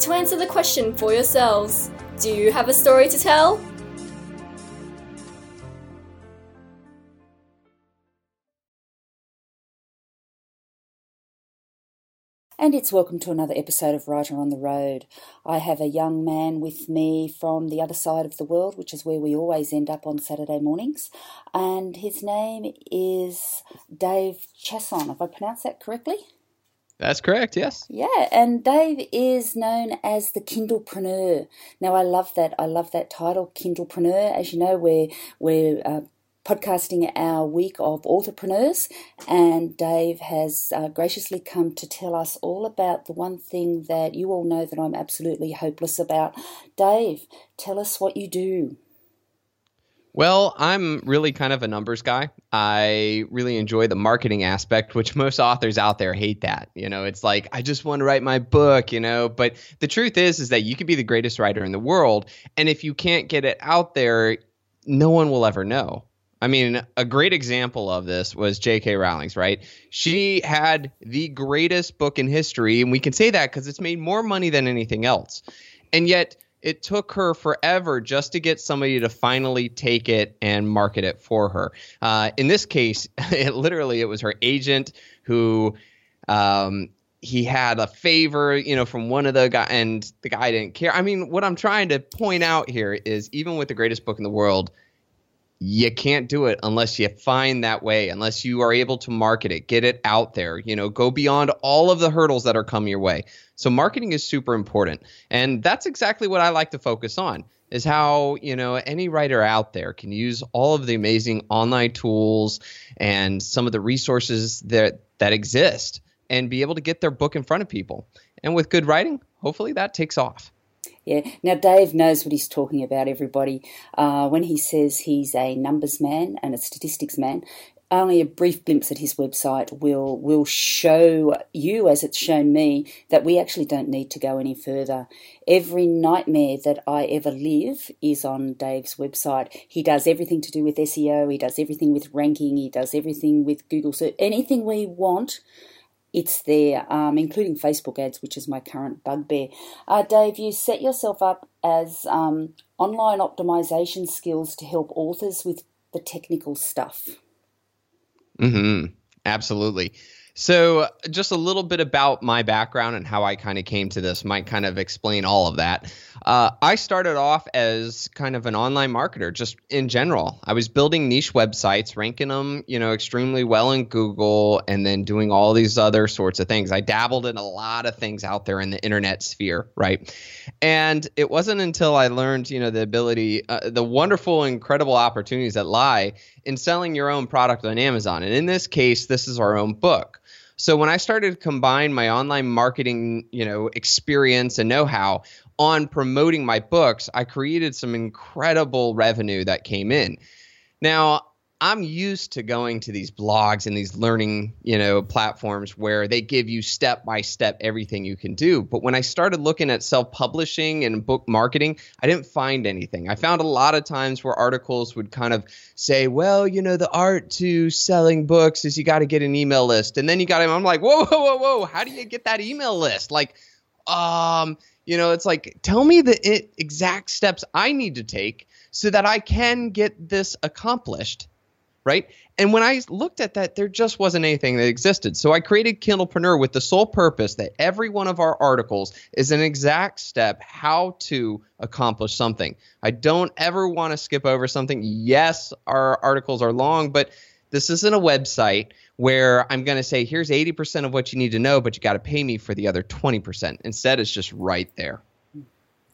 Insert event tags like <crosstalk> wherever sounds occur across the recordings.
to answer the question for yourselves Do you have a story to tell? and it's welcome to another episode of Writer on the Road. I have a young man with me from the other side of the world, which is where we always end up on Saturday mornings, and his name is Dave Chesson. Have I pronounced that correctly? That's correct, yes. Yeah, and Dave is known as the Kindlepreneur. Now, I love that. I love that title, Kindlepreneur. As you know, we're, we're uh, podcasting our week of entrepreneurs, and Dave has uh, graciously come to tell us all about the one thing that you all know that I'm absolutely hopeless about. Dave, tell us what you do. Well, I'm really kind of a numbers guy. I really enjoy the marketing aspect, which most authors out there hate that. You know, it's like I just want to write my book, you know, but the truth is is that you could be the greatest writer in the world, and if you can't get it out there, no one will ever know. I mean, a great example of this was J.K. Rowling's, right? She had the greatest book in history, and we can say that because it's made more money than anything else. And yet, it took her forever just to get somebody to finally take it and market it for her. Uh, in this case, <laughs> it literally it was her agent who um, he had a favor, you know, from one of the guy, and the guy didn't care. I mean, what I'm trying to point out here is even with the greatest book in the world you can't do it unless you find that way, unless you are able to market it, get it out there, you know, go beyond all of the hurdles that are coming your way. So marketing is super important. And that's exactly what I like to focus on is how, you know, any writer out there can use all of the amazing online tools and some of the resources that that exist and be able to get their book in front of people. And with good writing, hopefully that takes off. Yeah. Now, Dave knows what he's talking about, everybody. Uh, when he says he's a numbers man and a statistics man, only a brief glimpse at his website will will show you, as it's shown me, that we actually don't need to go any further. Every nightmare that I ever live is on Dave's website. He does everything to do with SEO. He does everything with ranking. He does everything with Google search. Anything we want it's there, um, including Facebook ads, which is my current bugbear. Uh, Dave, you set yourself up as um, online optimization skills to help authors with the technical stuff. Hmm. Absolutely. So, just a little bit about my background and how I kind of came to this might kind of explain all of that. Uh, I started off as kind of an online marketer, just in general. I was building niche websites, ranking them, you know, extremely well in Google, and then doing all these other sorts of things. I dabbled in a lot of things out there in the internet sphere, right? And it wasn't until I learned, you know, the ability, uh, the wonderful, incredible opportunities that lie in selling your own product on Amazon. And in this case, this is our own book. So when I started to combine my online marketing, you know, experience and know-how on promoting my books, I created some incredible revenue that came in. Now, I'm used to going to these blogs and these learning, you know, platforms where they give you step by step everything you can do. But when I started looking at self-publishing and book marketing, I didn't find anything. I found a lot of times where articles would kind of say, "Well, you know, the art to selling books is you got to get an email list." And then you got him. I'm like, "Whoa, whoa, whoa, whoa. How do you get that email list?" Like um, you know, it's like tell me the exact steps I need to take so that I can get this accomplished right? And when I looked at that, there just wasn't anything that existed. So I created Kindlepreneur with the sole purpose that every one of our articles is an exact step how to accomplish something. I don't ever want to skip over something. Yes, our articles are long, but this isn't a website where I'm going to say, here's 80% of what you need to know, but you got to pay me for the other 20%. Instead, it's just right there.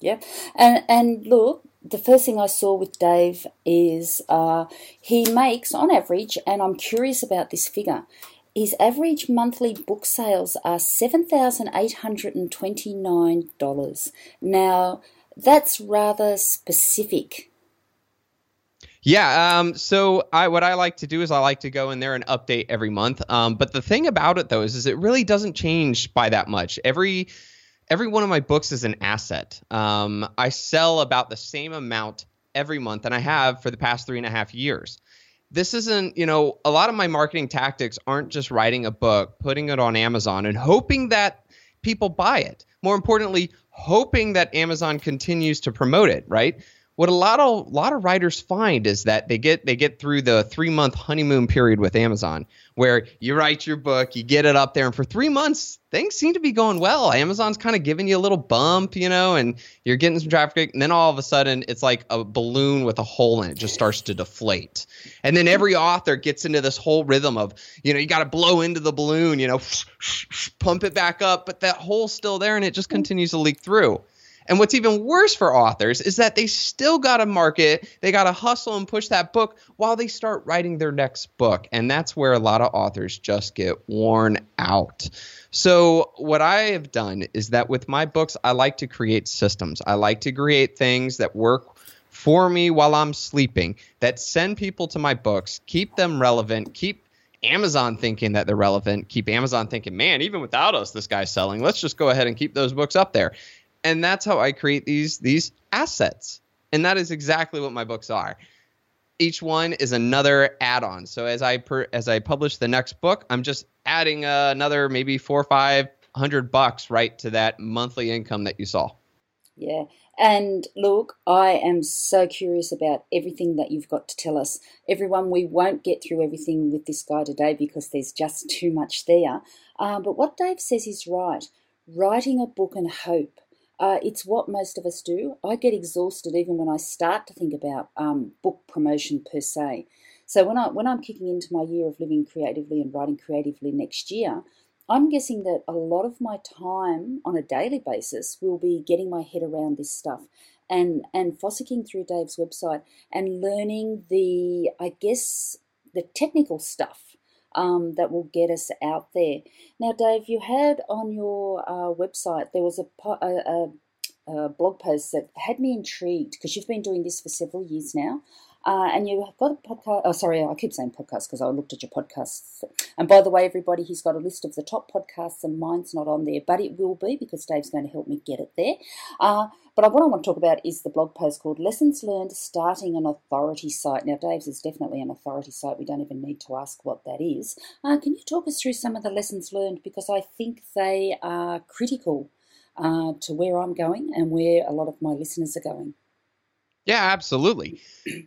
Yeah. And, and look, the first thing I saw with Dave is uh, he makes, on average, and I'm curious about this figure, his average monthly book sales are $7,829. Now, that's rather specific. Yeah. Um, so I, what I like to do is I like to go in there and update every month. Um, but the thing about it though is, is it really doesn't change by that much. Every every one of my books is an asset. Um, I sell about the same amount every month, and I have for the past three and a half years. This isn't, you know, a lot of my marketing tactics aren't just writing a book, putting it on Amazon, and hoping that people buy it. More importantly, hoping that Amazon continues to promote it, right? What a lot of a lot of writers find is that they get they get through the three month honeymoon period with Amazon, where you write your book, you get it up there, and for three months things seem to be going well. Amazon's kind of giving you a little bump, you know, and you're getting some traffic, and then all of a sudden it's like a balloon with a hole in it just starts to deflate, and then every author gets into this whole rhythm of you know you got to blow into the balloon, you know, pump it back up, but that hole's still there, and it just mm-hmm. continues to leak through. And what's even worse for authors is that they still got to market, they got to hustle and push that book while they start writing their next book. And that's where a lot of authors just get worn out. So, what I have done is that with my books, I like to create systems. I like to create things that work for me while I'm sleeping, that send people to my books, keep them relevant, keep Amazon thinking that they're relevant, keep Amazon thinking, man, even without us, this guy's selling. Let's just go ahead and keep those books up there and that's how I create these these assets. And that is exactly what my books are. Each one is another add-on. So as I per, as I publish the next book, I'm just adding uh, another maybe four or five hundred bucks right to that monthly income that you saw. Yeah. And look, I am so curious about everything that you've got to tell us. Everyone, we won't get through everything with this guy today because there's just too much there. Uh, but what Dave says is right. Writing a book and hope uh, it's what most of us do. I get exhausted even when I start to think about um, book promotion per se. So when I when I'm kicking into my year of living creatively and writing creatively next year, I'm guessing that a lot of my time on a daily basis will be getting my head around this stuff and and fossicking through Dave's website and learning the I guess the technical stuff um, that will get us out there. Now, Dave, you had on your uh, website there was a, a, a, blog post that had me intrigued because you've been doing this for several years now. Uh, and you've got a podcast. Oh, sorry, I keep saying podcast because I looked at your podcasts. And by the way, everybody, he's got a list of the top podcasts, and mine's not on there, but it will be because Dave's going to help me get it there. Uh, but what I want to talk about is the blog post called Lessons Learned Starting an Authority Site. Now, Dave's is definitely an authority site. We don't even need to ask what that is. Uh, can you talk us through some of the lessons learned? Because I think they are critical uh, to where I'm going and where a lot of my listeners are going. Yeah, absolutely.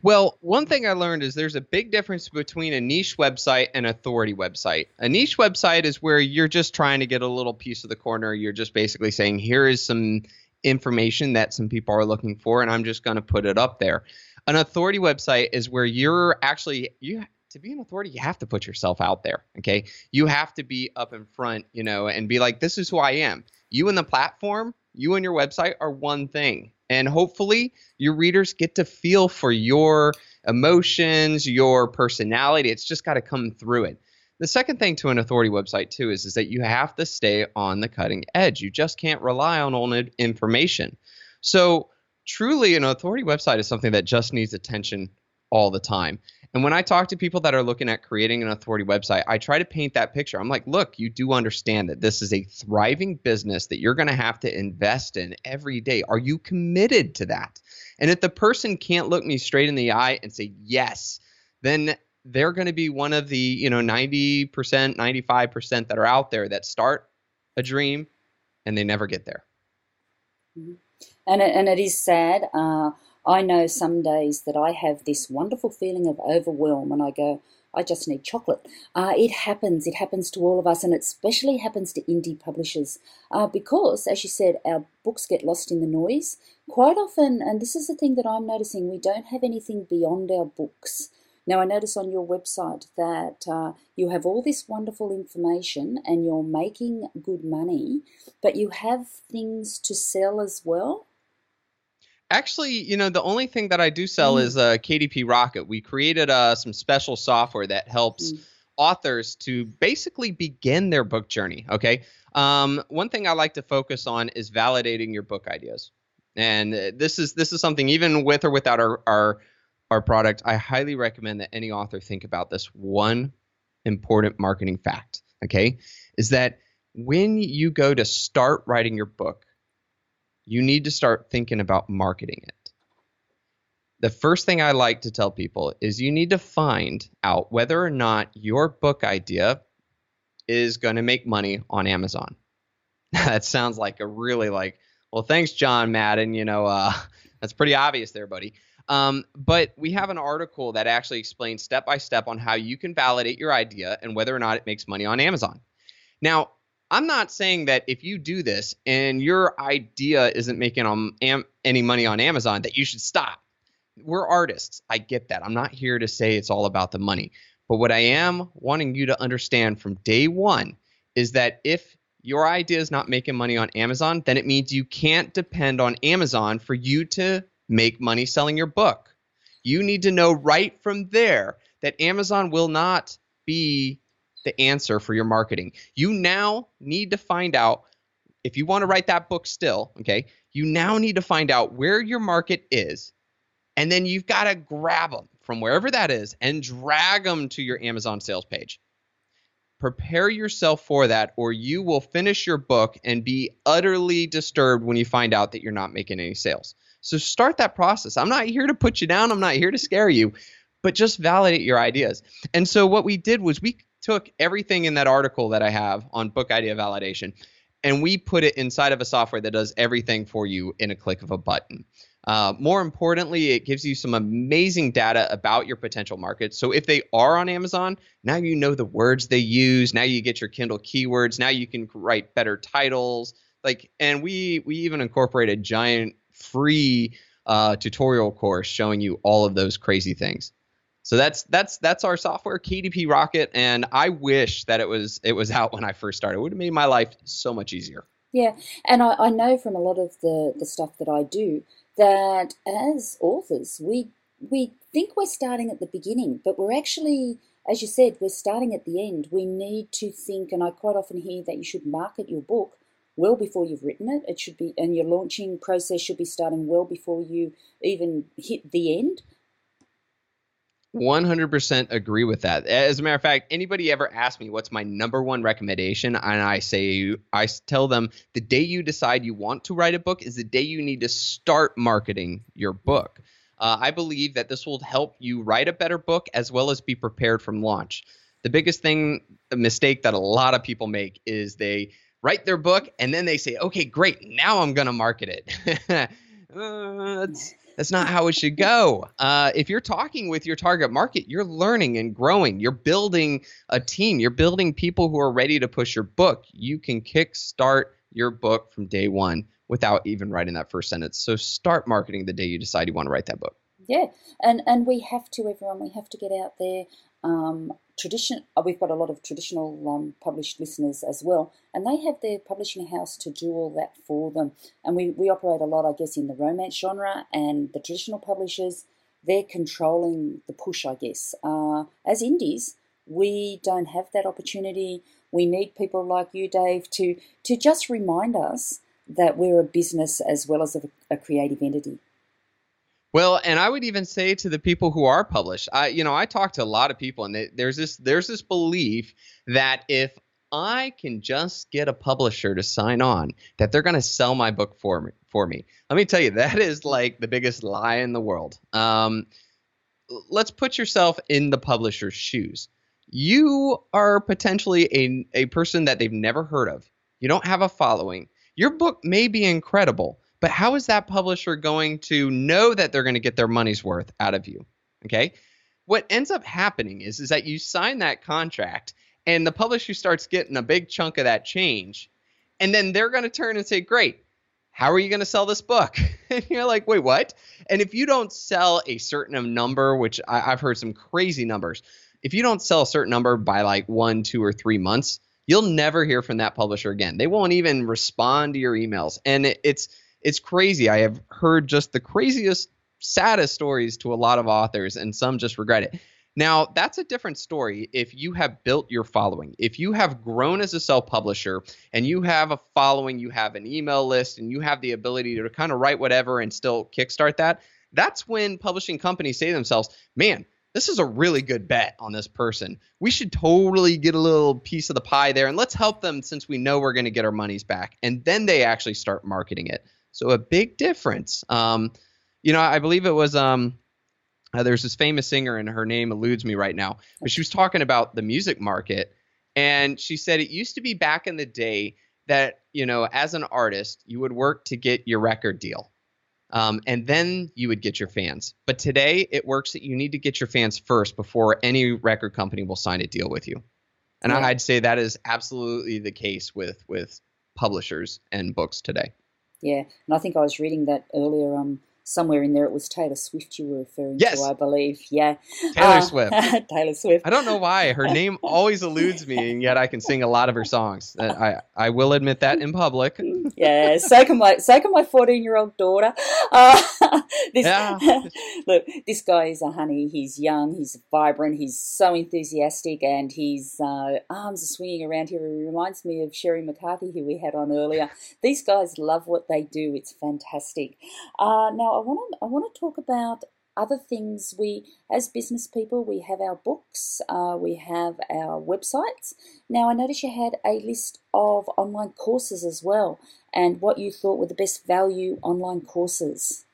Well, one thing I learned is there's a big difference between a niche website and authority website. A niche website is where you're just trying to get a little piece of the corner. You're just basically saying, here is some information that some people are looking for, and I'm just going to put it up there. An authority website is where you're actually you to be an authority, you have to put yourself out there. Okay, you have to be up in front, you know, and be like, this is who I am. You and the platform, you and your website are one thing and hopefully, your readers get to feel for your emotions, your personality. It's just got to come through it. The second thing to an authority website, too, is, is that you have to stay on the cutting edge. You just can't rely on old information. So, truly, an authority website is something that just needs attention all the time. And when I talk to people that are looking at creating an authority website, I try to paint that picture. I'm like, look, you do understand that this is a thriving business that you're going to have to invest in every day. Are you committed to that? And if the person can't look me straight in the eye and say yes, then they're going to be one of the, you know, 90%, 95% that are out there that start a dream and they never get there. Mm-hmm. And it, and it is sad. Uh, I know some days that I have this wonderful feeling of overwhelm and I go, I just need chocolate. Uh, it happens. It happens to all of us, and it especially happens to indie publishers uh, because, as you said, our books get lost in the noise. Quite often, and this is the thing that I'm noticing, we don't have anything beyond our books. Now, I notice on your website that uh, you have all this wonderful information and you're making good money, but you have things to sell as well. Actually, you know, the only thing that I do sell mm. is uh, KDP Rocket. We created uh, some special software that helps mm. authors to basically begin their book journey. Okay. Um, one thing I like to focus on is validating your book ideas. And this is this is something even with or without our our our product, I highly recommend that any author think about this one important marketing fact, okay? Is that when you go to start writing your book, you need to start thinking about marketing it. The first thing I like to tell people is you need to find out whether or not your book idea is going to make money on Amazon. <laughs> that sounds like a really like, well, thanks, John Madden. You know, uh, <laughs> that's pretty obvious there, buddy. Um, but we have an article that actually explains step by step on how you can validate your idea and whether or not it makes money on Amazon. Now, I'm not saying that if you do this and your idea isn't making am, any money on Amazon, that you should stop. We're artists. I get that. I'm not here to say it's all about the money. But what I am wanting you to understand from day one is that if your idea is not making money on Amazon, then it means you can't depend on Amazon for you to make money selling your book. You need to know right from there that Amazon will not be the answer for your marketing. You now need to find out if you want to write that book still, okay? You now need to find out where your market is. And then you've got to grab them from wherever that is and drag them to your Amazon sales page. Prepare yourself for that, or you will finish your book and be utterly disturbed when you find out that you're not making any sales. So start that process. I'm not here to put you down, I'm not here to scare you, but just validate your ideas. And so what we did was we took everything in that article that I have on book idea validation and we put it inside of a software that does everything for you in a click of a button. Uh, more importantly, it gives you some amazing data about your potential market. So if they are on Amazon, now you know the words they use. Now you get your Kindle keywords. Now you can write better titles. Like, and we we even incorporate a giant free uh, tutorial course showing you all of those crazy things. So that's that's that's our software, KDP Rocket, and I wish that it was it was out when I first started. It would have made my life so much easier. Yeah, and I, I know from a lot of the the stuff that I do that as authors we we think we're starting at the beginning, but we're actually, as you said, we're starting at the end. We need to think, and I quite often hear that you should market your book well before you've written it. It should be, and your launching process should be starting well before you even hit the end. 100% agree with that. As a matter of fact, anybody ever ask me what's my number one recommendation, and I say, I tell them the day you decide you want to write a book is the day you need to start marketing your book. Uh, I believe that this will help you write a better book as well as be prepared from launch. The biggest thing, the mistake that a lot of people make is they write their book and then they say, okay, great, now I'm going to market it. <laughs> uh, that's, that's not how it should go. Uh, if you're talking with your target market, you're learning and growing. You're building a team. You're building people who are ready to push your book. You can kickstart your book from day one without even writing that first sentence. So start marketing the day you decide you want to write that book. Yeah, and and we have to, everyone. We have to get out there. Um, tradition. Uh, we've got a lot of traditional um, published listeners as well, and they have their publishing house to do all that for them. And we we operate a lot, I guess, in the romance genre, and the traditional publishers they're controlling the push, I guess. Uh, as indies, we don't have that opportunity. We need people like you, Dave, to to just remind us that we're a business as well as a, a creative entity. Well, and I would even say to the people who are published, I you know I talk to a lot of people, and they, there's this there's this belief that if I can just get a publisher to sign on, that they're going to sell my book for me. For me, let me tell you, that is like the biggest lie in the world. Um, let's put yourself in the publisher's shoes. You are potentially a a person that they've never heard of. You don't have a following. Your book may be incredible, but how is that publisher going to know that they're going to get their money's worth out of you? Okay. What ends up happening is, is that you sign that contract and the publisher starts getting a big chunk of that change. And then they're going to turn and say, Great, how are you going to sell this book? <laughs> and you're like, Wait, what? And if you don't sell a certain number, which I, have heard some crazy numbers, if you don't sell a certain number by like one, two, or three months, you'll never hear from that publisher again. They won't even respond to your emails. And it, it's, it's crazy. I have heard just the craziest, saddest stories to a lot of authors, and some just regret it. Now, that's a different story if you have built your following. If you have grown as a self publisher and you have a following, you have an email list, and you have the ability to kind of write whatever and still kickstart that, that's when publishing companies say to themselves, man, this is a really good bet on this person. We should totally get a little piece of the pie there and let's help them since we know we're going to get our monies back. And then they actually start marketing it. So a big difference. Um, you know, I believe it was um, uh, there's this famous singer, and her name eludes me right now, but she was talking about the music market, and she said it used to be back in the day that you know, as an artist, you would work to get your record deal, um, and then you would get your fans. But today, it works that you need to get your fans first before any record company will sign a deal with you. And yeah. I'd say that is absolutely the case with with publishers and books today. Yeah, and I think I was reading that earlier. Um, somewhere in there it was Taylor Swift you were referring yes. to, I believe. Yeah. Taylor uh, Swift. <laughs> Taylor Swift. I don't know why. Her <laughs> name always eludes me, and yet I can sing a lot of her songs. Uh, I, I will admit that in public. yeah, so can my so can my fourteen year old daughter. Uh, <laughs> this, yeah. <laughs> look, this guy is a honey. He's young, he's vibrant, he's so enthusiastic, and his uh, arms are swinging around here. He reminds me of Sherry McCarthy, who we had on earlier. These guys love what they do. It's fantastic. Uh, now I want to I want to talk about other things we as business people we have our books uh, we have our websites now i notice you had a list of online courses as well and what you thought were the best value online courses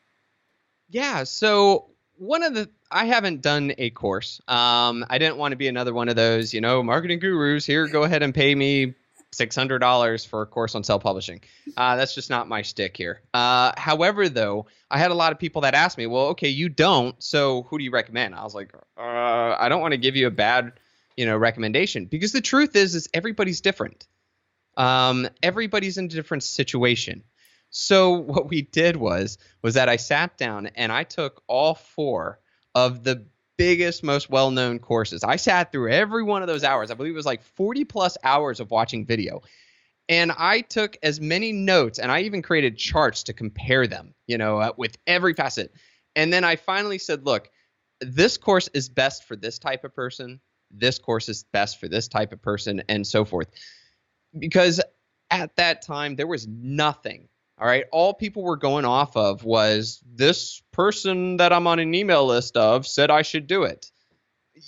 yeah so one of the i haven't done a course um, i didn't want to be another one of those you know marketing gurus here go ahead and pay me $600 for a course on self publishing. Uh, that's just not my stick here. Uh, however, though, I had a lot of people that asked me, well, okay, you don't, so who do you recommend? I was like, uh, I don't want to give you a bad, you know, recommendation because the truth is, is everybody's different. Um, everybody's in a different situation. So <laughs> what we did was was that I sat down and I took all four of the biggest, most well known courses. I sat through every one of those hours. I believe it was like 40 plus hours of watching video. And I took as many notes and I even created charts to compare them, you know, uh, with every facet. And then I finally said, look, this course is best for this type of person. This course is best for this type of person, and so forth. Because at that time, there was nothing all right. All people were going off of was this person that I'm on an email list of said I should do it.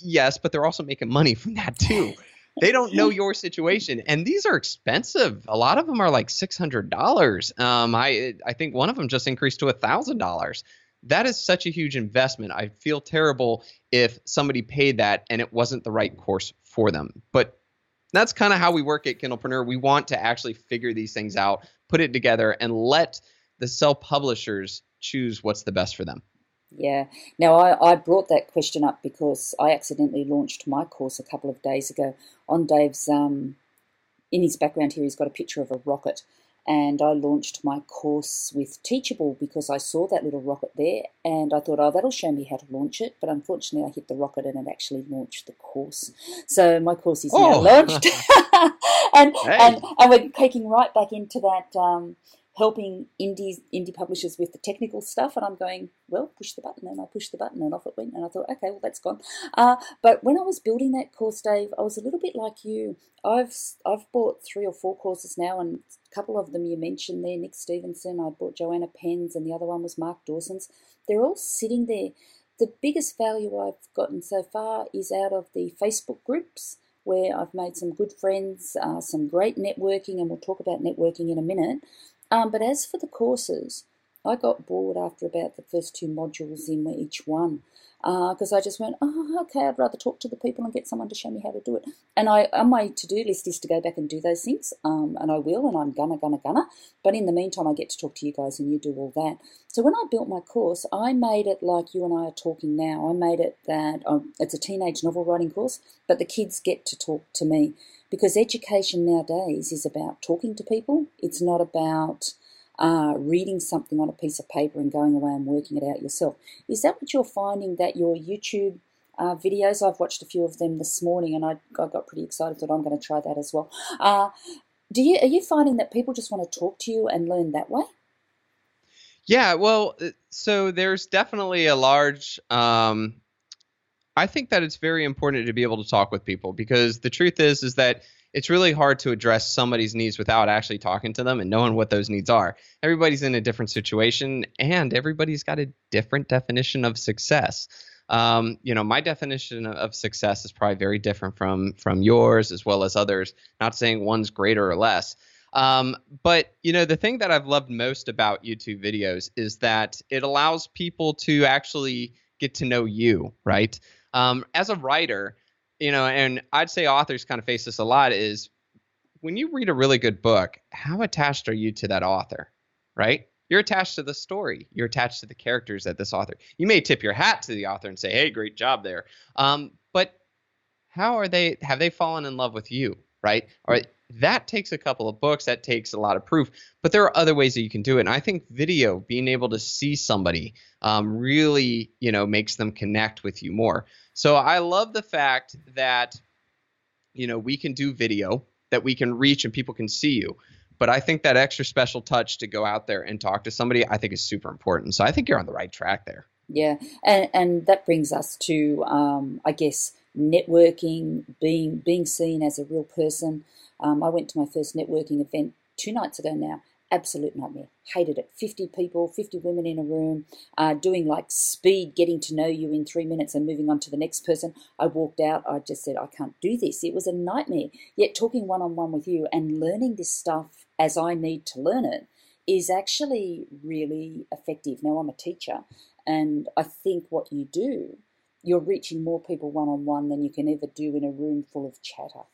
Yes, but they're also making money from that too. <laughs> they don't know your situation, and these are expensive. A lot of them are like six hundred dollars. Um, I I think one of them just increased to a thousand dollars. That is such a huge investment. I feel terrible if somebody paid that and it wasn't the right course for them. But that's kind of how we work at Kindlepreneur. We want to actually figure these things out, put it together, and let the self publishers choose what's the best for them. Yeah. Now, I, I brought that question up because I accidentally launched my course a couple of days ago on Dave's. Um, in his background here, he's got a picture of a rocket and I launched my course with Teachable because I saw that little rocket there and I thought, oh, that'll show me how to launch it. But unfortunately, I hit the rocket and it actually launched the course. So my course is oh. now launched. <laughs> and, hey. and, and we're taking right back into that. Um, helping indie indie publishers with the technical stuff, and I'm going, well, push the button, and I pushed the button, and off it went, and I thought, okay, well, that's gone. Uh, but when I was building that course, Dave, I was a little bit like you. I've I've bought three or four courses now, and a couple of them you mentioned there, Nick Stephenson. I bought Joanna Penn's, and the other one was Mark Dawson's. They're all sitting there. The biggest value I've gotten so far is out of the Facebook groups where I've made some good friends, uh, some great networking, and we'll talk about networking in a minute. Um, but as for the courses, I got bored after about the first two modules in each one because uh, I just went, oh, okay, I'd rather talk to the people and get someone to show me how to do it. And I, on my to-do list is to go back and do those things, um, and I will, and I'm gonna, gonna, gonna. But in the meantime, I get to talk to you guys, and you do all that. So when I built my course, I made it like you and I are talking now. I made it that um, it's a teenage novel writing course, but the kids get to talk to me because education nowadays is about talking to people. It's not about uh, reading something on a piece of paper and going away and working it out yourself. Is that what you're finding that your YouTube uh, videos, I've watched a few of them this morning and I, I got pretty excited that I'm going to try that as well. Uh, do you, are you finding that people just want to talk to you and learn that way? Yeah, well, uh, so there's definitely a large um, I think that it's very important to be able to talk with people because the truth is is that it's really hard to address somebody's needs without actually talking to them and knowing what those needs are. Everybody's in a different situation and everybody's got a different definition of success. Um, you know, my definition of success is probably very different from from yours as well as others. Not saying one's greater or less. Um, but you know, the thing that I've loved most about YouTube videos is that it allows people to actually get to know you, right? Um, as a writer, you know, and I'd say authors kind of face this a lot is when you read a really good book, how attached are you to that author, right? You're attached to the story. You're attached to the characters that this author. You may tip your hat to the author and say, "Hey, great job there," um, but how are they? Have they fallen in love with you, right? Or that takes a couple of books. That takes a lot of proof. But there are other ways that you can do it. And I think video, being able to see somebody, um, really, you know, makes them connect with you more. So I love the fact that, you know, we can do video that we can reach and people can see you. But I think that extra special touch to go out there and talk to somebody, I think is super important. So I think you're on the right track there. Yeah, and and that brings us to, um, I guess, networking, being being seen as a real person. Um, I went to my first networking event two nights ago now, absolute nightmare. Hated it. 50 people, 50 women in a room, uh, doing like speed, getting to know you in three minutes and moving on to the next person. I walked out. I just said, I can't do this. It was a nightmare. Yet talking one on one with you and learning this stuff as I need to learn it is actually really effective. Now, I'm a teacher, and I think what you do, you're reaching more people one on one than you can ever do in a room full of chatter.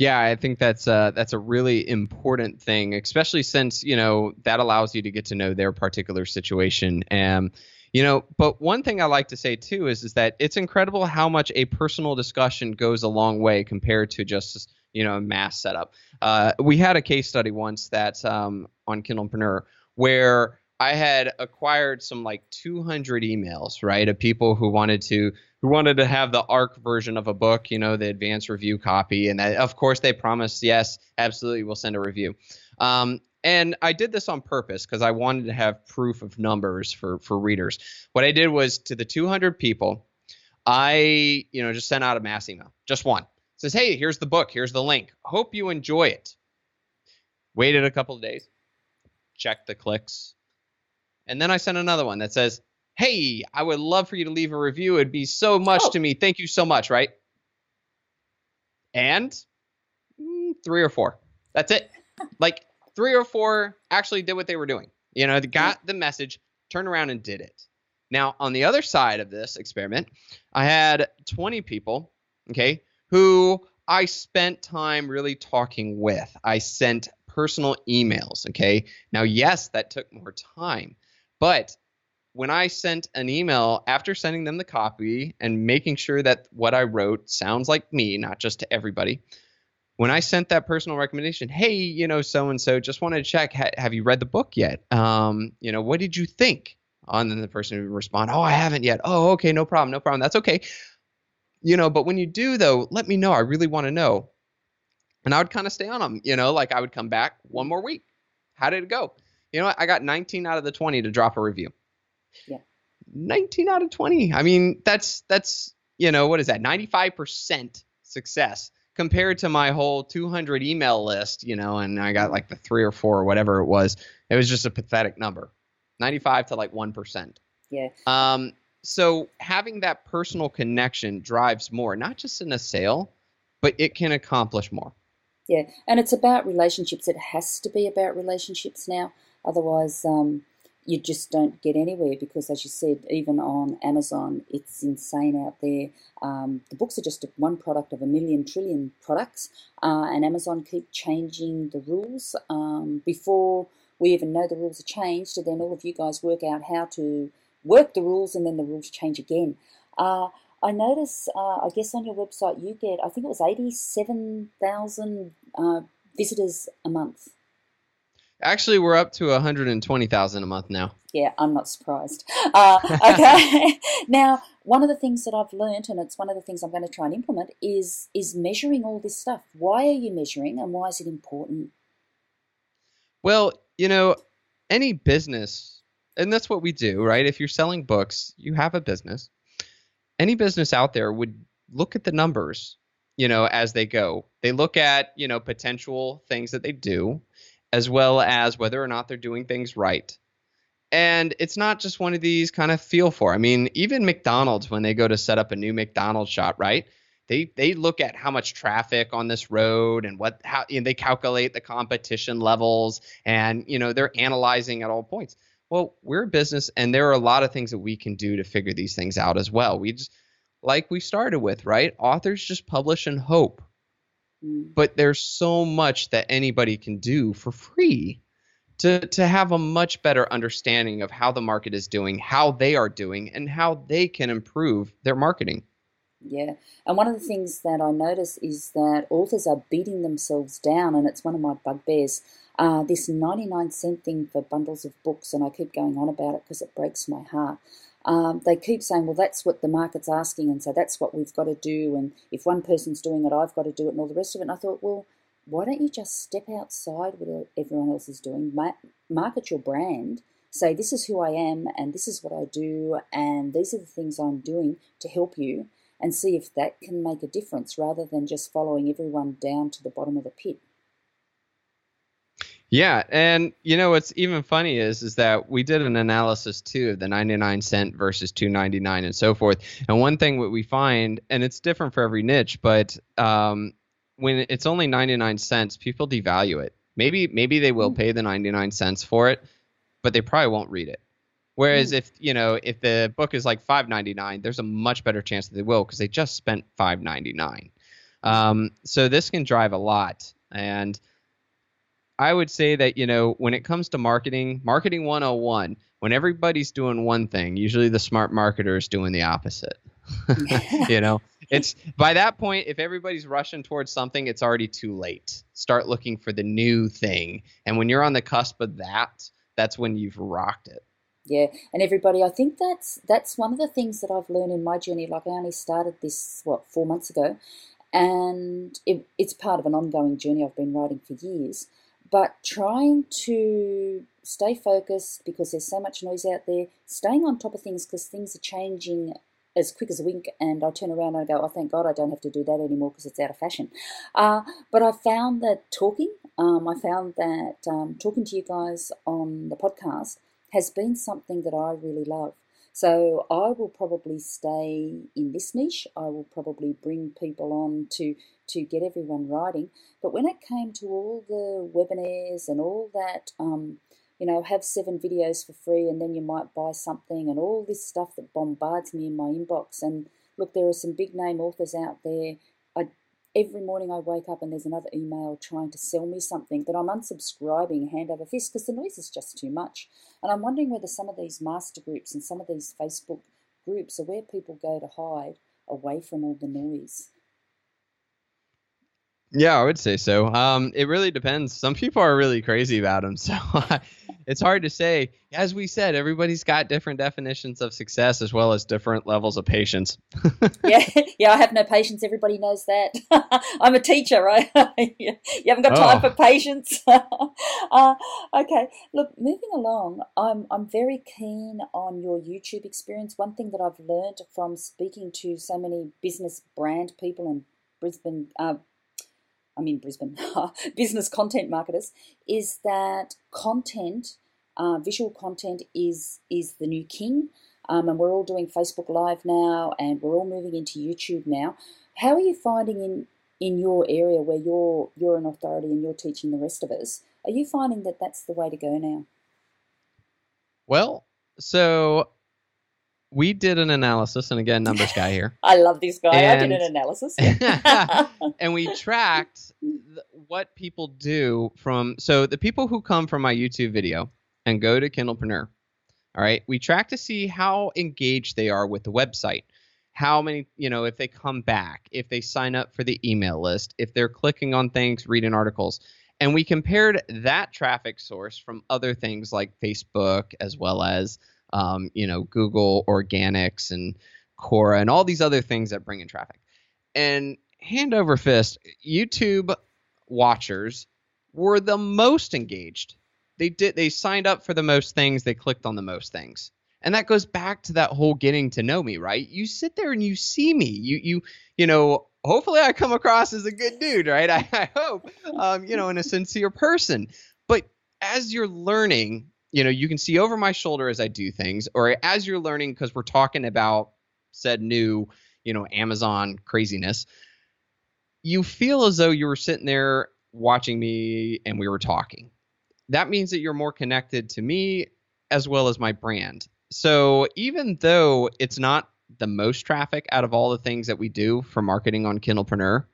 Yeah, I think that's a, that's a really important thing, especially since you know that allows you to get to know their particular situation. And you know, but one thing I like to say too is is that it's incredible how much a personal discussion goes a long way compared to just you know a mass setup. Uh, we had a case study once that's um, on Kindlepreneur where I had acquired some like 200 emails, right, of people who wanted to who wanted to have the ARC version of a book, you know, the advanced review copy, and that, of course they promised, yes, absolutely, we'll send a review. Um, and I did this on purpose because I wanted to have proof of numbers for for readers. What I did was to the 200 people, I you know just sent out a mass email, just one. It says, hey, here's the book, here's the link. Hope you enjoy it. Waited a couple of days, checked the clicks, and then I sent another one that says, Hey, I would love for you to leave a review. It'd be so much oh. to me. Thank you so much, right? And mm, three or four. That's it. <laughs> like three or four actually did what they were doing. You know, they got the message, turned around and did it. Now, on the other side of this experiment, I had 20 people, okay, who I spent time really talking with. I sent personal emails, okay? Now, yes, that took more time, but when I sent an email after sending them the copy and making sure that what I wrote sounds like me, not just to everybody, when I sent that personal recommendation, hey, you know, so and so, just wanted to check, ha- have you read the book yet? Um, you know, what did you think? and then the person would respond, oh, I haven't yet. Oh, okay, no problem, no problem. That's okay. You know, but when you do though, let me know. I really want to know. And I would kind of stay on them. You know, like I would come back one more week. How did it go? You know? I got 19 out of the 20 to drop a review. Yeah. 19 out of 20. I mean, that's that's you know what is that? 95% success compared to my whole 200 email list. You know, and I got like the three or four or whatever it was. It was just a pathetic number. 95 to like one percent. Yeah. Um. So having that personal connection drives more, not just in a sale, but it can accomplish more. Yeah, and it's about relationships. It has to be about relationships now. Otherwise, um, you just don't get anywhere because, as you said, even on Amazon, it's insane out there. Um, the books are just one product of a million trillion products, uh, and Amazon keep changing the rules. Um, before we even know the rules are changed, and then all of you guys work out how to work the rules, and then the rules change again. Uh, I notice, uh, I guess on your website, you get, I think it was 87,000 uh, visitors a month. Actually, we're up to 120,000 a month now. Yeah, I'm not surprised. Uh, <laughs> okay. <laughs> now, one of the things that I've learned, and it's one of the things I'm going to try and implement, is is measuring all this stuff. Why are you measuring, and why is it important? Well, you know, any business, and that's what we do, right? If you're selling books, you have a business, any business out there would look at the numbers, you know, as they go. They look at, you know, potential things that they do, as well as whether or not they're doing things right. And it's not just one of these kind of feel for. I mean, even McDonald's when they go to set up a new McDonald's shop, right? They they look at how much traffic on this road and what how and they calculate the competition levels and you know they're analyzing at all points. Well, we're a business and there are a lot of things that we can do to figure these things out as well. We just like we started with, right? Authors just publish and hope. Mm. But there's so much that anybody can do for free to to have a much better understanding of how the market is doing, how they are doing, and how they can improve their marketing. Yeah, and one of the things that I notice is that authors are beating themselves down, and it's one of my bugbears. Uh, this 99 cent thing for bundles of books, and I keep going on about it because it breaks my heart. Um, they keep saying, well, that's what the market's asking, and so that's what we've got to do, and if one person's doing it, I've got to do it, and all the rest of it. And I thought, well, why don't you just step outside what everyone else is doing, market your brand, say, this is who I am, and this is what I do, and these are the things I'm doing to help you, and see if that can make a difference rather than just following everyone down to the bottom of the pit. Yeah, and you know what's even funny is is that we did an analysis too of the 99 cent versus 2.99 and so forth. And one thing what we find, and it's different for every niche, but um, when it's only 99 cents, people devalue it. Maybe maybe they will hmm. pay the 99 cents for it, but they probably won't read it. Whereas mm. if you know if the book is like 5.99, there's a much better chance that they will because they just spent 5.99. Um, so this can drive a lot, and I would say that you know when it comes to marketing, marketing 101, when everybody's doing one thing, usually the smart marketer is doing the opposite. <laughs> you know, it's by that point, if everybody's rushing towards something, it's already too late. Start looking for the new thing. And when you're on the cusp of that, that's when you've rocked it. Yeah, and everybody, I think that's that's one of the things that I've learned in my journey. Like I only started this what four months ago, and it, it's part of an ongoing journey I've been writing for years. But trying to stay focused because there's so much noise out there, staying on top of things because things are changing as quick as a wink, and I turn around and I go, oh, thank God I don't have to do that anymore because it's out of fashion. Uh, but I found that talking, um, I found that um, talking to you guys on the podcast has been something that I really love. So I will probably stay in this niche. I will probably bring people on to to get everyone writing. But when it came to all the webinars and all that um, you know, have seven videos for free and then you might buy something and all this stuff that bombards me in my inbox. And look, there are some big name authors out there. I every morning I wake up and there's another email trying to sell me something that I'm unsubscribing hand over fist because the noise is just too much. And I'm wondering whether some of these master groups and some of these Facebook groups are where people go to hide away from all the noise. Yeah, I would say so. Um, it really depends. Some people are really crazy about them, <laughs> so it's hard to say. As we said, everybody's got different definitions of success as well as different levels of patience. <laughs> yeah, <laughs> yeah. I have no patience. Everybody knows that. I'm a teacher, right? you haven't got time oh. for patience. uh, okay. Look, moving along. I'm I'm very keen on your YouTube experience. One thing that I've learned from speaking to so many business brand people in Brisbane. Uh, I'm in Brisbane, <laughs> business content marketers, is that content, uh, visual content is is the new king. Um, and we're all doing Facebook Live now, and we're all moving into YouTube now. How are you finding in in your area where you're you're an authority and you're teaching the rest of us? Are you finding that that's the way to go now? Well, so we did an analysis, and again, numbers guy here. <laughs> I love this guy. And, I did an analysis. <laughs> <laughs> and we tracked what people do from. So the people who come from my YouTube video and go to Kindlepreneur, all right, we track to see how engaged they are with the website. How many, you know, if they come back, if they sign up for the email list, if they're clicking on things, reading articles. And we compared that traffic source from other things like Facebook as well as um, you know, Google Organics and Quora and all these other things that bring in traffic. And hand over fist, YouTube watchers were the most engaged. They did they signed up for the most things, they clicked on the most things. And that goes back to that whole getting to know me, right? You sit there and you see me. You you you know, hopefully I come across as a good dude, right? <laughs> I, I hope, um, you know, and a sincere person. But as you're learning, you know, you can see over my shoulder as I do things, or as you're learning, because we're talking about said new, you know, Amazon craziness, you feel as though you were sitting there watching me and we were talking. That means that you're more connected to me as well as my brand. So even though it's not the most traffic out of all the things that we do for marketing on Kindlepreneur,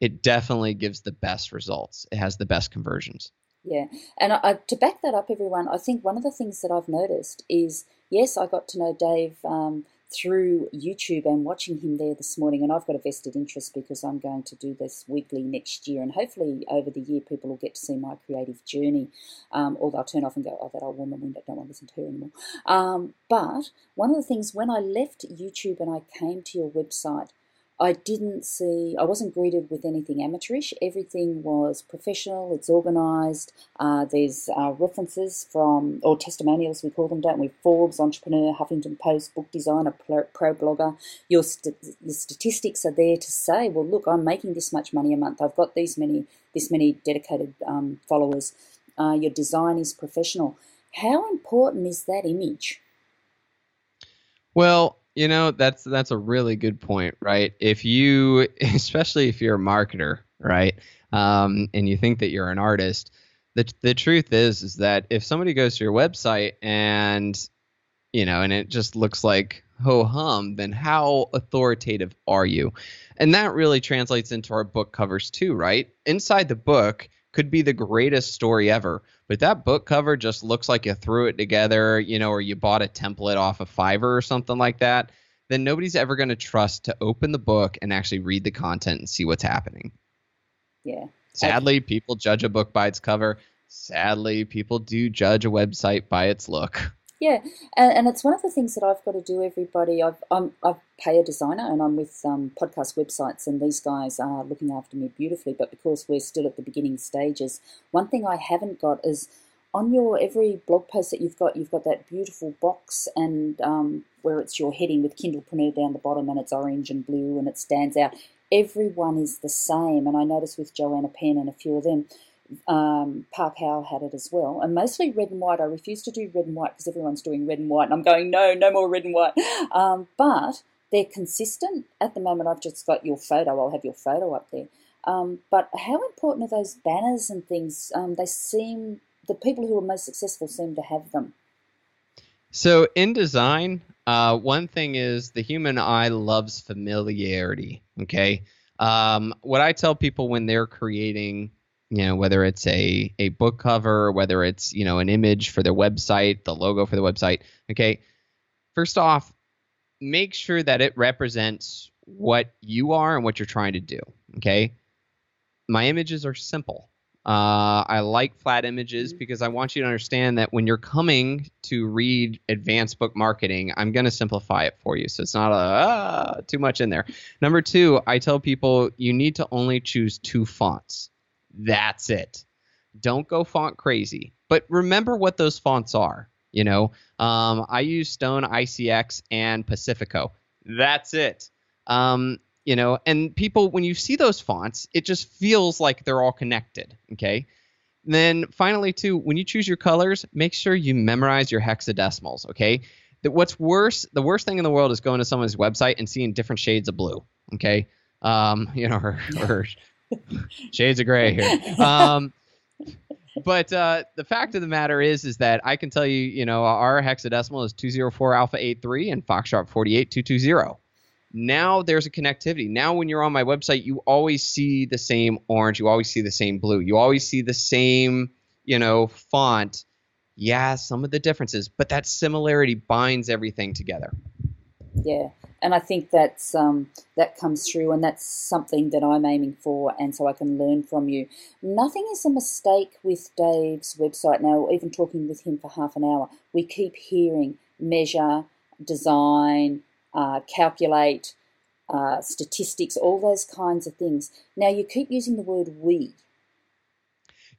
it definitely gives the best results. It has the best conversions. Yeah, and I, to back that up, everyone, I think one of the things that I've noticed is yes, I got to know Dave um, through YouTube and watching him there this morning. And I've got a vested interest because I'm going to do this weekly next year. And hopefully, over the year, people will get to see my creative journey. Um, although I'll turn off and go, oh, that old woman, we don't want to listen to her anymore. Um, but one of the things, when I left YouTube and I came to your website, I didn't see, I wasn't greeted with anything amateurish. Everything was professional, it's organised. Uh, there's uh, references from, or testimonials, we call them, don't we? Forbes, Entrepreneur, Huffington Post, Book Designer, Pro, Blogger. Your, st- your statistics are there to say, well, look, I'm making this much money a month. I've got these many, this many dedicated um, followers. Uh, your design is professional. How important is that image? Well, you know, that's that's a really good point, right? If you, <laughs> especially if you're a marketer, right, um, and you think that you're an artist, the the truth is is that if somebody goes to your website and you know, and it just looks like ho hum, then how authoritative are you? And that really translates into our book covers too, right? Inside the book could be the greatest story ever, but that book cover just looks like you threw it together, you know, or you bought a template off of Fiverr or something like that, then nobody's ever going to trust to open the book and actually read the content and see what's happening. Yeah. Sadly, people judge a book by its cover. Sadly, people do judge a website by its look. <laughs> Yeah, and, and it's one of the things that I've got to do. Everybody, I've I'm, I pay a designer, and I'm with um, podcast websites, and these guys are looking after me beautifully. But because we're still at the beginning stages, one thing I haven't got is on your every blog post that you've got, you've got that beautiful box, and um, where it's your heading with Kindlepreneur down the bottom, and it's orange and blue, and it stands out. Everyone is the same, and I noticed with Joanna Penn and a few of them um, Park Howell had it as well, and mostly red and white. I refuse to do red and white because everyone's doing red and white, and I'm going, no, no more red and white. <laughs> Um, but they're consistent. At the moment, I've just got your photo. I'll have your photo up there. Um, but how important are those banners and things? Um, they seem the people who are most successful seem to have them. So in design, uh, one thing is the human eye loves familiarity. Okay. Um, what I tell people when they're creating you know whether it's a a book cover whether it's you know an image for their website the logo for the website okay first off make sure that it represents what you are and what you're trying to do okay my images are simple uh, I like flat images mm-hmm. because I want you to understand that when you're coming to read advanced book marketing, I'm going to simplify it for you. So it's not a ah, too much in there. Number two, I tell people you need to only choose two fonts. That's it. Don't go font crazy. But remember what those fonts are. You know, um, I use Stone, ICX, and Pacifico. That's it. Um, you know, and people, when you see those fonts, it just feels like they're all connected. Okay. And then finally, too, when you choose your colors, make sure you memorize your hexadecimals. Okay. That what's worse, the worst thing in the world is going to someone's website and seeing different shades of blue. Okay. Um, <laughs> you know, or, or Shades of gray here. <laughs> Um, but uh, the fact of the matter is, is that I can tell you, you know, our hexadecimal is 204 alpha 83 and Foxtrot 48 220. Now there's a connectivity. Now when you're on my website, you always see the same orange. You always see the same blue. You always see the same, you know, font. Yeah, some of the differences, but that similarity binds everything together. Yeah, and I think that's um, that comes through, and that's something that I'm aiming for, and so I can learn from you. Nothing is a mistake with Dave's website now. Even talking with him for half an hour, we keep hearing measure, design, uh, calculate, uh, statistics, all those kinds of things. Now you keep using the word we.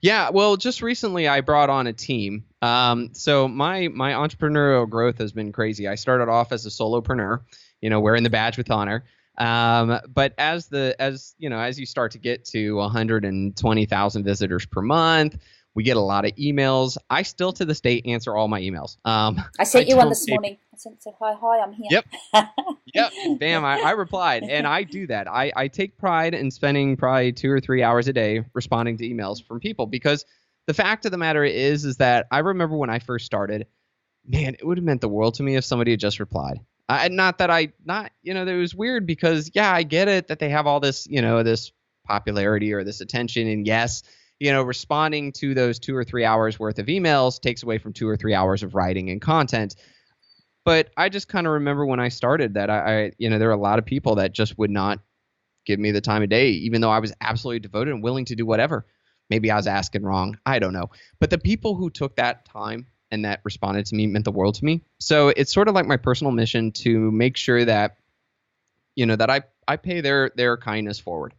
Yeah, well, just recently I brought on a team. Um, so my my entrepreneurial growth has been crazy. I started off as a solopreneur, you know, wearing the badge with honor. Um, but as the as you know, as you start to get to 120,000 visitors per month, we get a lot of emails. I still to this day answer all my emails. Um, I sent you one this morning. I sent said hi, hi, I'm here. Yep, <laughs> yep. Damn, I, I, replied, and I do that. I I take pride in spending probably two or three hours a day responding to emails from people because the fact of the matter is is that I remember when I first started, man, it would have meant the world to me if somebody had just replied. Not that I not you know it was weird because yeah I get it that they have all this you know this popularity or this attention. And yes you know responding to those two or three hours worth of emails takes away from two or three hours of writing and content. But I just kind of remember when I started that I, I you know there are a lot of people that just would not give me the time of day even though I was absolutely devoted and willing to do whatever. Maybe I was asking wrong. I don't know. But the people who took that time and that responded to me meant the world to me. So it's sort of like my personal mission to make sure that you know that I I pay their their kindness forward.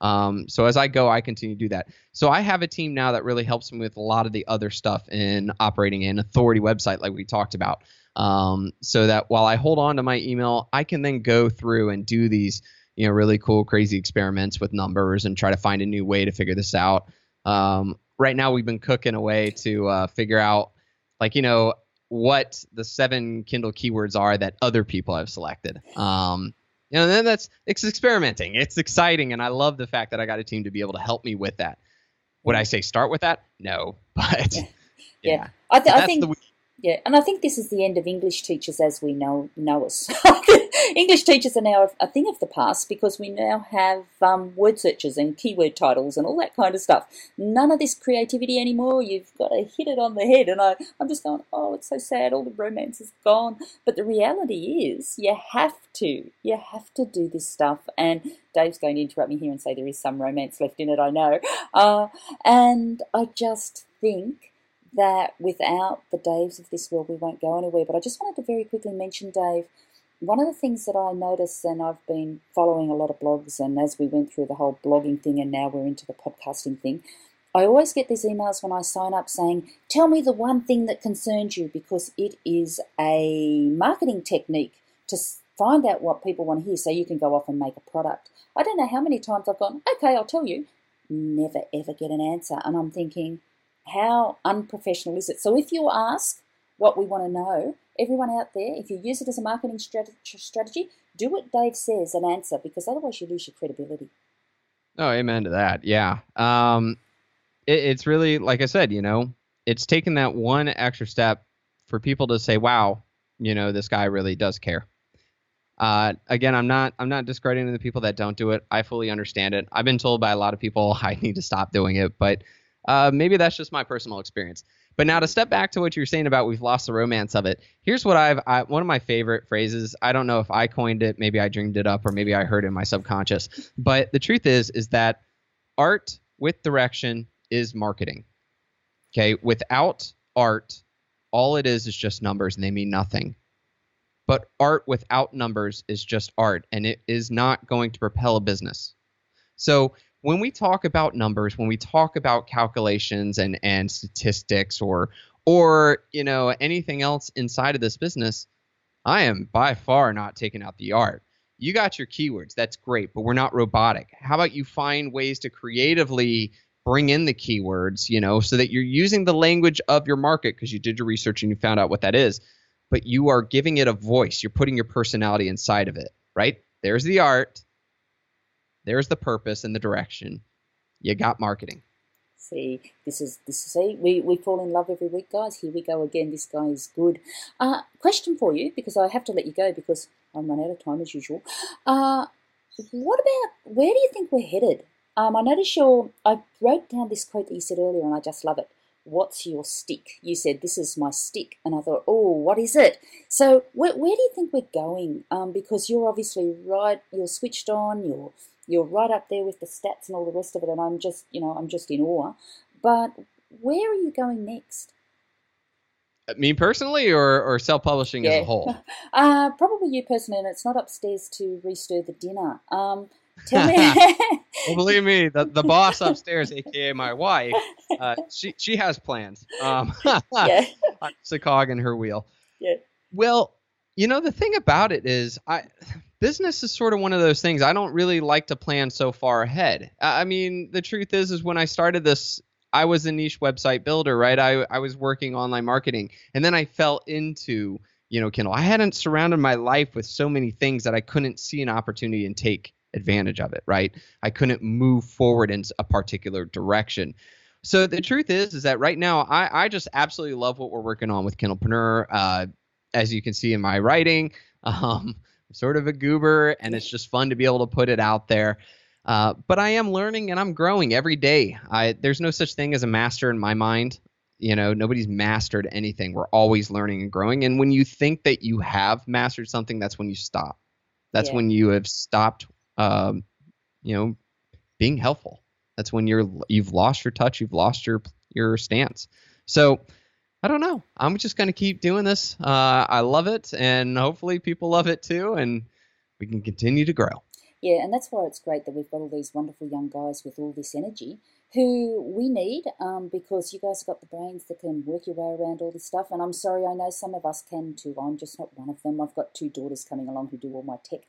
Um, so as I go, I continue to do that. So I have a team now that really helps me with a lot of the other stuff in operating an authority website, like we talked about. Um, so that while I hold on to my email, I can then go through and do these, you know, really cool, crazy experiments with numbers and try to find a new way to figure this out. Um, right now, we've been cooking a way to uh, figure out like you know what the seven Kindle keywords are that other people have selected. Um, you know, then that's it's experimenting. It's exciting, and I love the fact that I got a team to be able to help me with that. Would I say start with that? No, <laughs> but yeah, yeah. yeah. I, th- I think the, yeah, and I think this is the end of English teachers as we know know us. <laughs> English teachers are now a thing of the past because we now have um, word searches and keyword titles and all that kind of stuff. None of this creativity anymore. You've got to hit it on the head, and I, I'm just going, oh, it's so sad. All the romance is gone. But the reality is, you have to, you have to do this stuff. And Dave's going to interrupt me here and say there is some romance left in it. I know, uh, and I just think that without the Daves of this world, we won't go anywhere. But I just wanted to very quickly mention, Dave, one of the things that I notice, and I've been following a lot of blogs, and as we went through the whole blogging thing, and now we're into the podcasting thing, I always get these emails when I sign up saying, Tell me the one thing that concerns you, because it is a marketing technique to find out what people want to hear so you can go off and make a product. I don't know how many times I've gone, Okay, I'll tell you. Never ever get an answer. And I'm thinking, how unprofessional is it? So if you ask what we want to know, everyone out there, if you use it as a marketing strategy, do what Dave says and answer because otherwise you lose your credibility. Oh, amen to that. Yeah. Um, it, it's really, like I said, you know, it's taking that one extra step for people to say, wow, you know, this guy really does care. Uh, again, I'm not I'm not discrediting the people that don't do it. I fully understand it. I've been told by a lot of people <laughs> I need to stop doing it, but uh, maybe that's just my personal experience. But now to step back to what you're saying about we've lost the romance of it. Here's what I've I, one of my favorite phrases. I don't know if I coined it, maybe I dreamed it up, or maybe I heard it in my subconscious. But the truth is, is that art with direction is marketing. Okay, without art, all it is is just numbers, and they mean nothing. But art without numbers is just art, and it is not going to propel a business. So when we talk about numbers, when we talk about calculations and and statistics or or you know anything else inside of this business, I am by far not taking out the art. You got your keywords, that's great, but we're not robotic. How about you find ways to creatively bring in the keywords, you know, so that you're using the language of your market because you did your research and you found out what that is, but you are giving it a voice. You're putting your personality inside of it, right? There's the art. There's the purpose and the direction. You got marketing. See, this is this is see, we, we fall in love every week, guys. Here we go again. This guy is good. Uh, question for you, because I have to let you go because I'm run out of time as usual. Uh, what about where do you think we're headed? Um, I noticed your I wrote down this quote that you said earlier, and I just love it. What's your stick? You said this is my stick, and I thought, oh, what is it? So where, where do you think we're going? Um, because you're obviously right. You're switched on. You're you're right up there with the stats and all the rest of it, and I'm just, you know, I'm just in awe. But where are you going next? Uh, me personally, or or self publishing yeah. as a whole? <laughs> uh, probably you personally, and it's not upstairs to restir the dinner. Um, Tell me. <laughs> well, believe me, the, the boss upstairs, <laughs> aka my wife, uh, she she has plans. Um, yeah. I'm a cog in her wheel. Yeah. Well, you know the thing about it is, I business is sort of one of those things. I don't really like to plan so far ahead. I mean, the truth is, is when I started this, I was a niche website builder, right? I I was working online marketing, and then I fell into you know Kindle. I hadn't surrounded my life with so many things that I couldn't see an opportunity and take advantage of it, right? I couldn't move forward in a particular direction. So the truth is, is that right now I, I just absolutely love what we're working on with Kindlepreneur. Uh, as you can see in my writing, <laughs> um, sort of a goober, and it's just fun to be able to put it out there. Uh, but I am learning and I'm growing every day. I, there's no such thing as a master in my mind. You know, nobody's mastered anything. We're always learning and growing. And when you think that you have mastered something, that's when you stop. That's Yeah. when you have stopped um, you know, being helpful. That's when you're you've lost your touch, you've lost your your stance. So I don't know. I'm just gonna keep doing this. Uh, I love it, and hopefully people love it too, and we can continue to grow. Yeah, and that's why it's great that we've got all these wonderful young guys with all this energy who we need um, because you guys have got the brains that can work your way around all this stuff. And I'm sorry, I know some of us can too. I'm just not one of them. I've got two daughters coming along who do all my tech.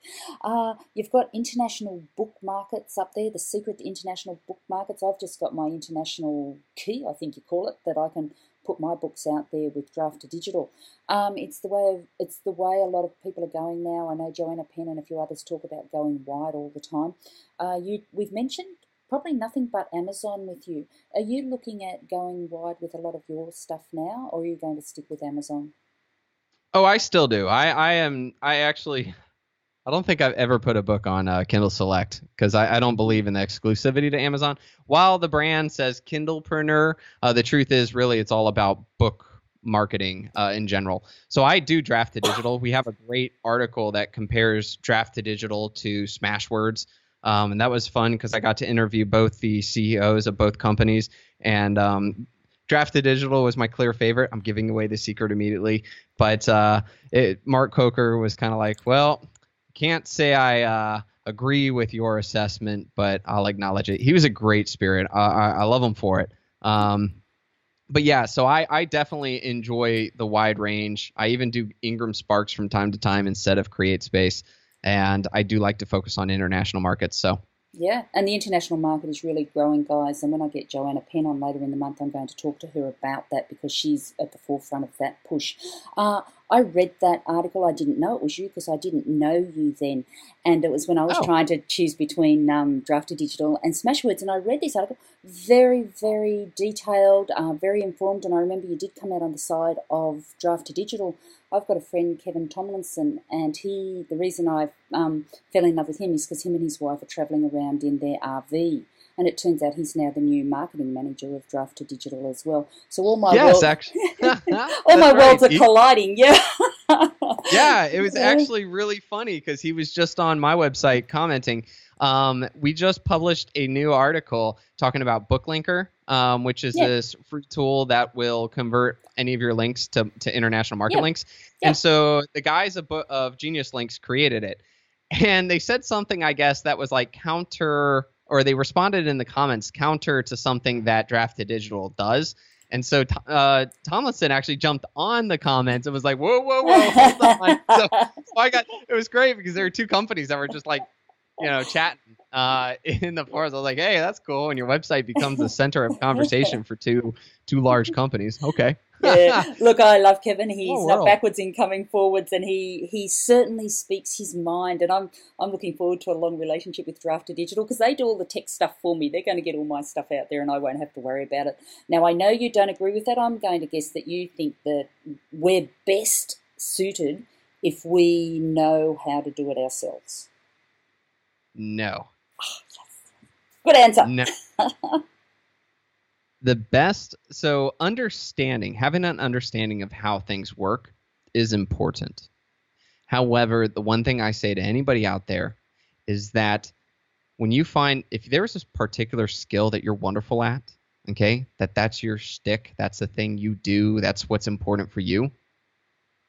Uh, you've got international book markets up there, the secret international book markets. I've just got my international key, I think you call it, that I can put my books out there with Draft to Digital. Um, it's the way of, it's the way a lot of people are going now. I know Joanna Penn and a few others talk about going wide all the time. Uh, you we've mentioned probably nothing but Amazon with you. Are you looking at going wide with a lot of your stuff now, or are you going to stick with Amazon? Oh, I still do. I I am. I actually. I don't think I've ever put a book on uh, Kindle Select because I, I don't believe in the exclusivity to Amazon. While the brand says Kindlepreneur, uh, the truth is really it's all about book marketing uh, in general. So I do draft to digital. We have a great article that compares draft to digital to Smashwords. Um, and that was fun because I got to interview both the CEOs of both companies. And um, Draft to Digital was my clear favorite. I'm giving away the secret immediately. But uh, it, Mark Coker was kind of like, well, can't say I uh, agree with your assessment, but I'll acknowledge it. He was a great spirit. Uh, I, I love him for it. Um, but yeah, so I, I definitely enjoy the wide range. I even do Ingram Sparks from time to time instead of CreateSpace, and I do like to focus on international markets. So Yeah, and the international market is really growing, guys. And when I get Joanna Penn on later in the month, I'm going to talk to her about that because she's at the forefront of that push. Uh, I read that article. I didn't know it was you because I didn't know you then. And it was when I was Oh. trying to choose between um, Draft to Digital and Smashwords. And I read this article, very, very detailed, uh, very informed. And I remember you did come out on the side of Draft to Digital. I've got a friend, Kevin Tumlinson, and he, the reason I um, fell in love with him is because him and his wife are travelling around in their RV. And it turns out he's now the new marketing manager of Draft to Digital as well. So all my yes, world, actually, <laughs> <laughs> all my worlds are colliding. Yeah. <laughs> yeah, it was actually really funny because he was just on my website commenting. Um, we just published a new article talking about BookLinker, um, which is Yeah. this free tool that will convert any of your links to, to international market Yeah. links. Yeah. And so the guys of, of Genius Links created it, and they said something, I guess, that was like counter, or they responded in the comments counter to something that Draft to Digital does. And so uh, Tumlinson actually jumped on the comments and was like, "Whoa, whoa, whoa, hold on!" <laughs> so, so I got it was great because there were two companies that were just like, you know, chatting uh, in the forums. I was like, "Hey, that's cool." And your website becomes the center of conversation for two two large companies. Okay. Yeah. <laughs> Look, I love Kevin. He's Oh, not wow. backwards in coming forwards, and he he certainly speaks his mind. And I'm I'm looking forward to a long relationship with Draft to Digital because they do all the tech stuff for me. They're going to get all my stuff out there, and I won't have to worry about it. Now, I know you don't agree with that. I'm going to guess that you think that we're best suited if we know how to do it ourselves. no. Oh, Good answer. No. <laughs> the best so understanding having an understanding of how things work is important however the one thing i say to anybody out there is that when you find if there's this particular skill that you're wonderful at okay that that's your stick that's the thing you do that's what's important for you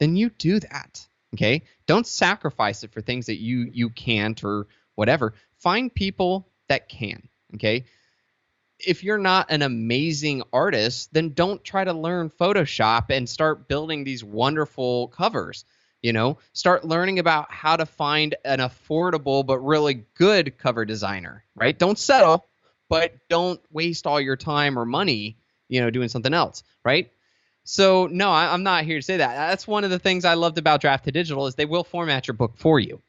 then you do that okay don't sacrifice it for things that you you can't or whatever. Find people that can. Okay. If you're not an amazing artist, then don't try to learn Photoshop and start building these wonderful covers. You know, start learning about how to find an affordable but really good cover designer, right? Don't settle, but don't waste all your time or money, you know, doing something else, right? So no, I, am not here to say that. That's one of the things I loved about Draft to Digital is they will format your book for you.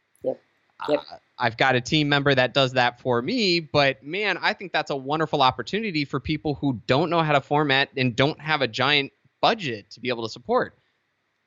Yep. Uh, I've got a team member that does that for me, but man, I think that's a wonderful opportunity for people who don't know how to format and don't have a giant budget to be able to support.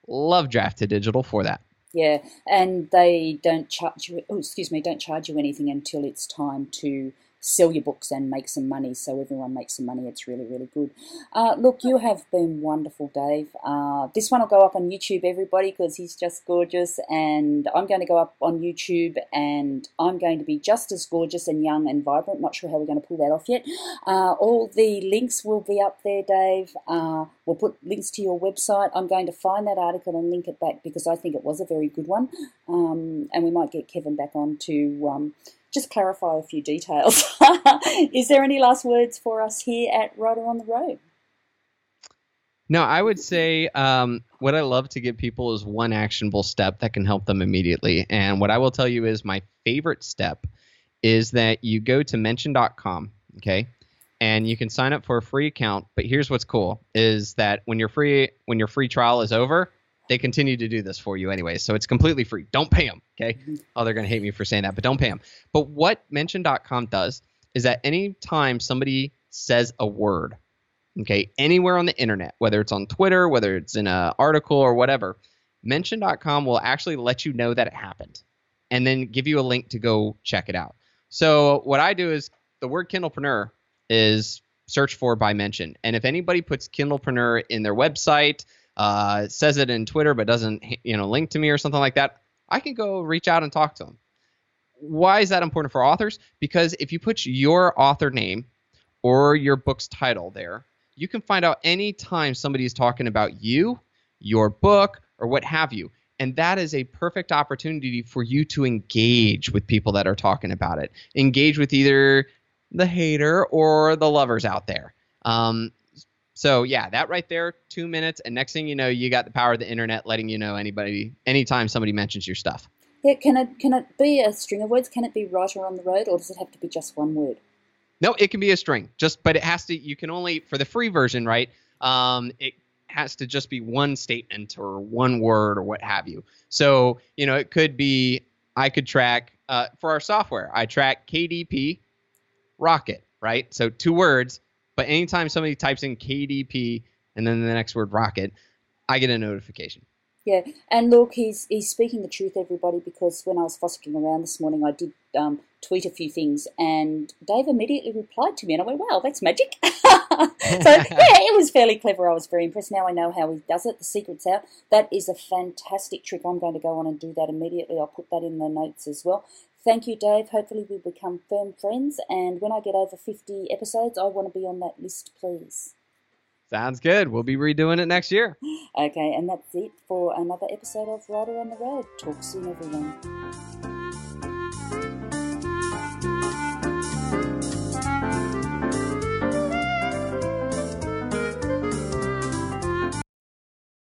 Love Draft to Digital for that. Yeah, and they don't charge you. Oh, excuse me, don't charge you anything until it's time to sell your books and make some money so everyone makes some money. It's really, really good. Uh, look, you have been wonderful, Dave. Uh, this one will go up on YouTube, everybody, because he's just gorgeous. And I'm going to go up on YouTube and I'm going to be just as gorgeous and young and vibrant. Not sure how we're going to pull that off yet. Uh, all the links will be up there, Dave. Uh, we'll put links to your website. I'm going to find that article and link it back because I think it was a very good one. Um, and we might get Kevin back on to. Um, just clarify a few details. <laughs> Is there any last words for us here at Writer on the Road? No, I would say um, what I love to give people is one actionable step that can help them immediately. And what I will tell you is my favorite step is that you go to mention.com, okay? And you can sign up for a free account, but here's what's cool is that when your free when your free trial is over, they continue to do this for you anyway. So it's completely free. Don't pay them. Okay. Mm-hmm. Oh, they're going to hate me for saying that, but don't pay them. But what mention.com does is that anytime somebody says a word, okay, anywhere on the internet, whether it's on Twitter, whether it's in an article or whatever, mention.com will actually let you know that it happened and then give you a link to go check it out. So what I do is the word Kindlepreneur is search for by mention. And if anybody puts Kindlepreneur in their website, uh, says it in Twitter but doesn't you know link to me or something like that, I can go reach out and talk to them. Why is that important for authors? Because if you put your author name or your book's title there, you can find out anytime somebody is talking about you, your book, or what have you. And that is a perfect opportunity for you to engage with people that are talking about it. Engage with either the hater or the lovers out there. Um, so yeah, that right there, two minutes, and next thing you know, you got the power of the internet letting you know anybody anytime somebody mentions your stuff. Yeah, can it can it be a string of words? Can it be writer on the road, or does it have to be just one word? No, it can be a string. Just but it has to. You can only for the free version, right? Um, it has to just be one statement or one word or what have you. So you know, it could be I could track uh, for our software. I track KDP rocket, right? So two words but anytime somebody types in KDP and then the next word rocket, I get a notification. Yeah, and look, he's he's speaking the truth, everybody, because when I was fossicking around this morning, I did um, tweet a few things, and Dave immediately replied to me, and I went, "Wow, that's magic!" <laughs> so yeah, it was fairly clever. I was very impressed. Now I know how he does it. The secret's out. That is a fantastic trick. I'm going to go on and do that immediately. I'll put that in the notes as well. Thank you, Dave. Hopefully, we become firm friends. And when I get over 50 episodes, I want to be on that list, please. Sounds good. We'll be redoing it next year. <gasps> Okay, and that's it for another episode of Writer on the Road. Talk soon, everyone.